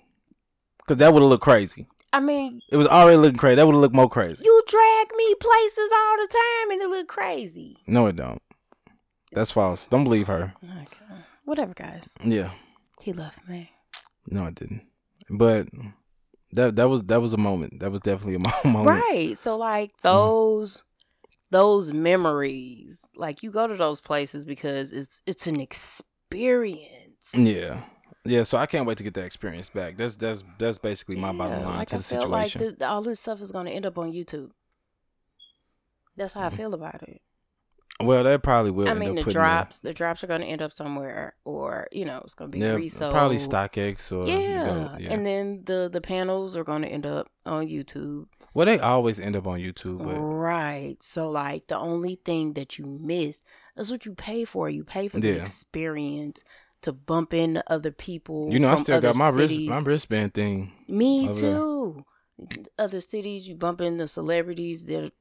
Cause that would have looked crazy. I mean, It was already looking crazy. That would have looked more crazy. you drag me places all the time and it look crazy. No, it don't. That's false. Don't believe her. Okay. Whatever, guys. Yeah. He left me. No, I didn't. But that that was that was a moment. That was definitely a moment. Right. So like Mm-hmm. those those memories, like you go to those places because it's it's an experience. Yeah. Yeah. So I can't wait to get that experience back. That's that's that's basically my bottom Yeah, line like to I the feel situation. Like th- all this stuff is going to end up on YouTube. That's how I Mm-hmm. feel about it. well, that probably will. I mean, the drops, the drops are going to end up somewhere, or you know, it's going to be Yeah, resold. probably StockX or you Yeah. go- yeah. and then the the panels are going to end up on YouTube. well, they always end up on YouTube, but Right. So like the only thing that you miss is what you pay for. You pay for the Yeah. experience to bump into other people. you know, I still got my wrist my wristband thing. Me over too. Other cities, you bump into celebrities that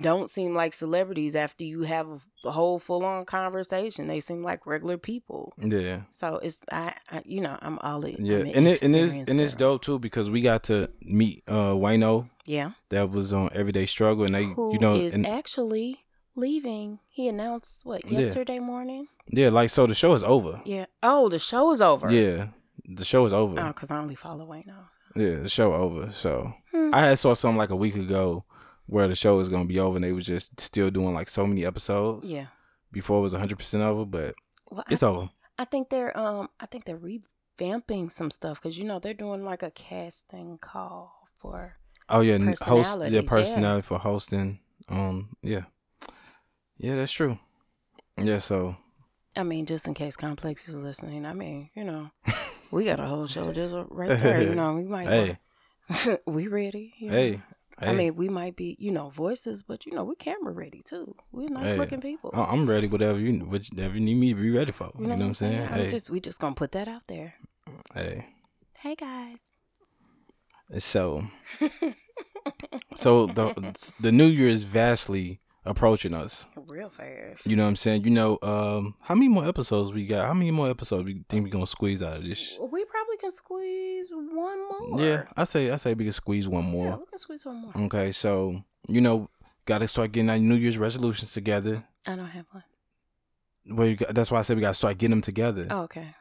don't seem like celebrities after you have a, whole full on conversation. They seem like regular people. Yeah. So it's I, I you know I'm all in. Yeah, an and it and it's and it's dope too because we got to meet uh Wayno Yeah, that was on Everyday Struggle and they who you know is and actually leaving? He announced what Yeah. yesterday morning. yeah like so the show is over. Yeah. Oh, the show is over. Yeah, the show is over. Oh, because I only follow Wayne now. Yeah, the show over. So Hmm. I had saw something like a week ago where the show is gonna be over and they was just still doing like so many episodes Yeah. before it was hundred percent over, but Well, it's I, over. I think they're um I think they're revamping some stuff because you know they're doing like a casting call for Oh yeah, host yeah Personalities, yeah. personality for hosting. Um yeah. Yeah, that's true. Yeah, so I mean, just in case Complex is listening, I mean, you know, we got a whole show just right there. You know, we might. hey, we ready? you know? hey, I mean, we might be, you know, voices, but you know, we camera ready too. We're nice Hey, looking people. I- I'm ready. Whatever you whatever you need me to be ready for. You know, what I'm saying? I'm Hey, just, we just gonna put that out there. hey. Hey guys. So, so the the New Year is vastly approaching us. Real fast. You know what I'm saying? You know, um, how many more episodes we got? How many more episodes we think we're gonna squeeze out of this? We probably can squeeze one more. Yeah, I say I say we can squeeze one Yeah, more. we can squeeze one more. Okay, so you know, got to start getting our New Year's resolutions together. I don't have one. Well, you got, that's why I said we got to start getting them together. Oh, okay.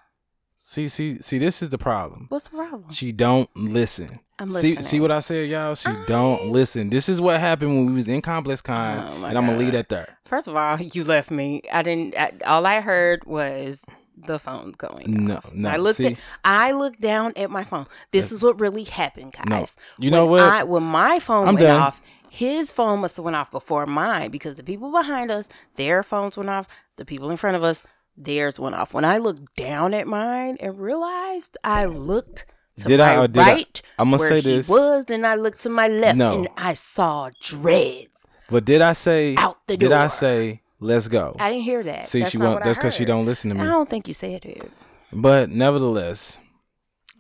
See, see, see. This is the problem. What's the problem? She don't listen. I'm See, listening. see what I said, y'all. She I- don't listen. This is what happened when we was in Complex Con, Oh, and I'm gonna leave that there. First of all, you left me. I didn't. I, all I heard was the phone going. No, off. no. I looked. see, At, I looked down at my phone. This is what really happened, guys. No. you know what? I, when my phone I'm went done. off, his phone must have went off before mine because the people behind us, their phones went off. The people in front of us, theirs went off. When I looked down at mine and realized, I looked to Did my I did I- right. I'm gonna where say this. was. Then I looked to my left, No. and I saw dreads but did I say? out the Did door. I say? Let's go. I didn't hear that. See, that's she won't. That's because she don't listen to me. I don't think you said it. But nevertheless,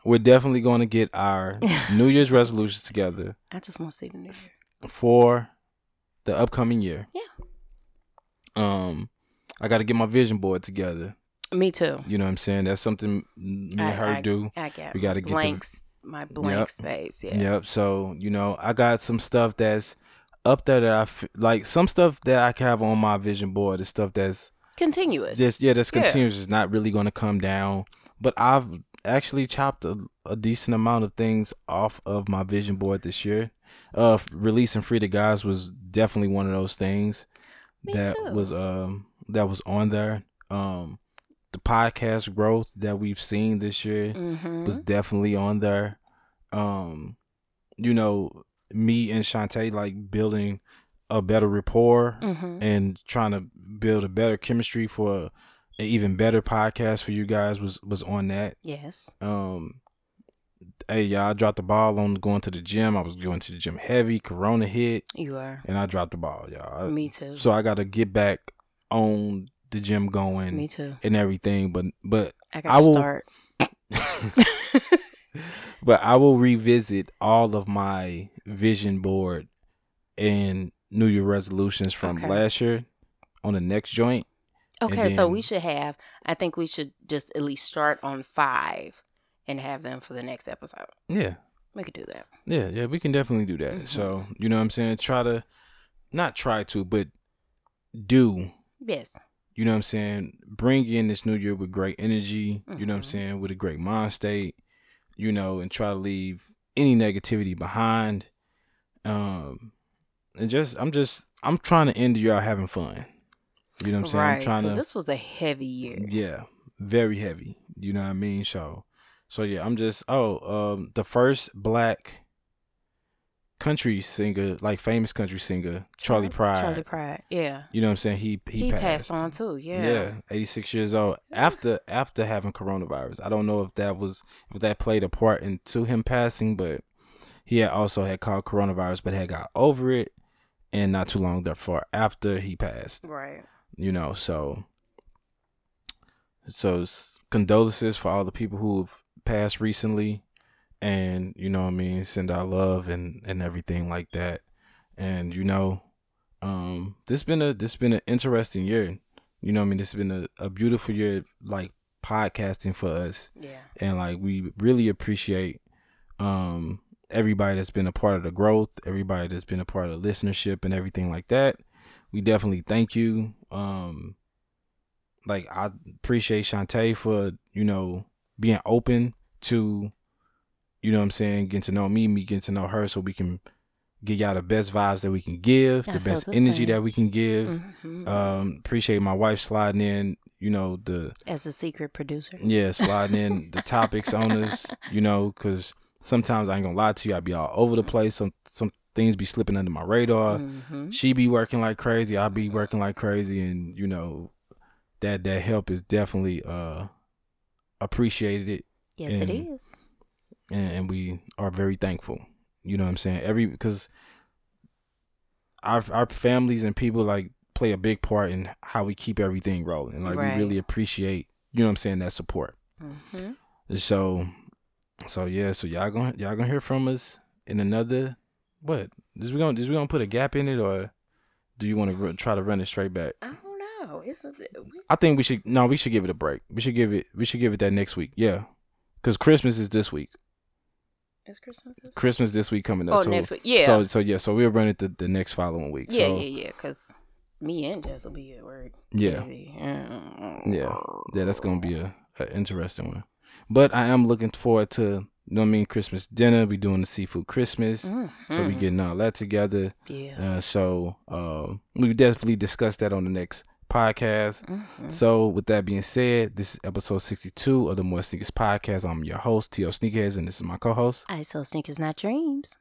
we're definitely going to get our New Year's resolutions together I just want to see the new year. for the upcoming year. Yeah. Um, I got to get my vision board together. Me too. You know what I'm saying? That's something me and I- her I- do. I got We gotta get the- my blank Yep. space. Yeah. Yep. So you know, I got some stuff that's up there that I f- like. Some stuff that I can have on my vision board is stuff that's Continuous. just yeah, that's Yeah. continuous. It's not really going to come down. But I've actually chopped a, a decent amount of things off of my vision board this year. Uh, releasing Free the Guys was definitely one of those things Me that too. was um that was on there. Um, the podcast growth that we've seen this year mm-hmm. was definitely on there. Um, you know, me and Shantae like building a better rapport mm-hmm. and trying to build a better chemistry for an even better podcast for you guys was was on that. Yes. Um, hey y'all, I dropped the ball on going to the gym. I was going to the gym heavy. Corona hit, You are. and I dropped the ball, y'all. Me too. So I got to get back on the gym going Me too. and everything. But but I I will- start. but I will revisit all of my vision board and New Year resolutions from Okay. last year on the next joint. Okay, so we should have. I think we should just at least start on five and have them for the next episode. Yeah. We could do that. Yeah, yeah, we can definitely do that. Mhm. So, you know what I'm saying? Try to not try to, but do, Yes. You know what I'm saying? Bring in this new year with great energy, you know what I'm Mhm. saying? With a great mind state, you know, and try to leave any negativity behind. Um and just I'm just I'm trying to end the year out having fun. You know what I'm saying? right. I'm trying to this was a heavy year. Yeah, very heavy. You know what I mean? So, so yeah, I'm just oh, um, the first black country singer, like famous country singer, Charley Pride. Charley Pride. Yeah. You know what I'm saying? He he, He, passed. passed. on too. Yeah. Yeah, 86 years old after after having coronavirus. I don't know if that was if that played a part into him passing, but he had also had caught coronavirus, but had got over it, and not too long therefore after he passed Right. you know so so condolences for all the people who've passed recently and you know what i mean send our love and and everything like that. And you know um this been a this been an interesting year. You know what i mean? This has been a, a beautiful year like podcasting for us. Yeah. and like we really appreciate um everybody that's been a part of the growth everybody that's been a part of the listenership and everything like that. We definitely thank you. Um like i appreciate Shantae for you know being open to you know what i'm saying getting to know me me getting to know her so we can get y'all the best vibes that we can give I the best the energy same. that we can give Mhm. um appreciate my wife sliding in you know the As a secret producer. yeah sliding in the topics on us. You know, because sometimes I ain't gonna lie to you, I be all over the place. Some some things be slipping under my radar. hmm She be working like crazy. I be working like crazy, and you know that that help is definitely uh appreciated Yes, it and- is. And, and we are very thankful. You know what I'm saying? Every because our our families and people like play a big part in how we keep everything rolling. Like Right. we really appreciate, you know what I'm saying, that support. hmm So so yeah, so y'all gonna y'all gonna hear from us in another what? Is we gonna is we gonna put a gap in it or do you want to try to run it straight back? I don't know. It's a, I think we should no, we should give it a break. We should give it we should give it that next week. Yeah. Cuz Christmas is this week. It's Christmas. This Christmas this week coming up. oh, so, next week. Yeah. So so yeah, so we'll run it the, the next following week. yeah, so yeah, yeah. Because me and Jess will be at work. yeah, Yeah. yeah, yeah. That's gonna be a, a interesting one. But I am looking forward to you know what I mean Christmas dinner. We doing the seafood Christmas, so we Mhm. getting all that together. Yeah. Uh, so uh, we definitely discuss that on the next podcast. Mhm. So with that being said, this is episode sixty two of the More Sneakers podcast. I'm your host T.O. Sneakers, and this is my co-host. I sell sneakers, not dreams.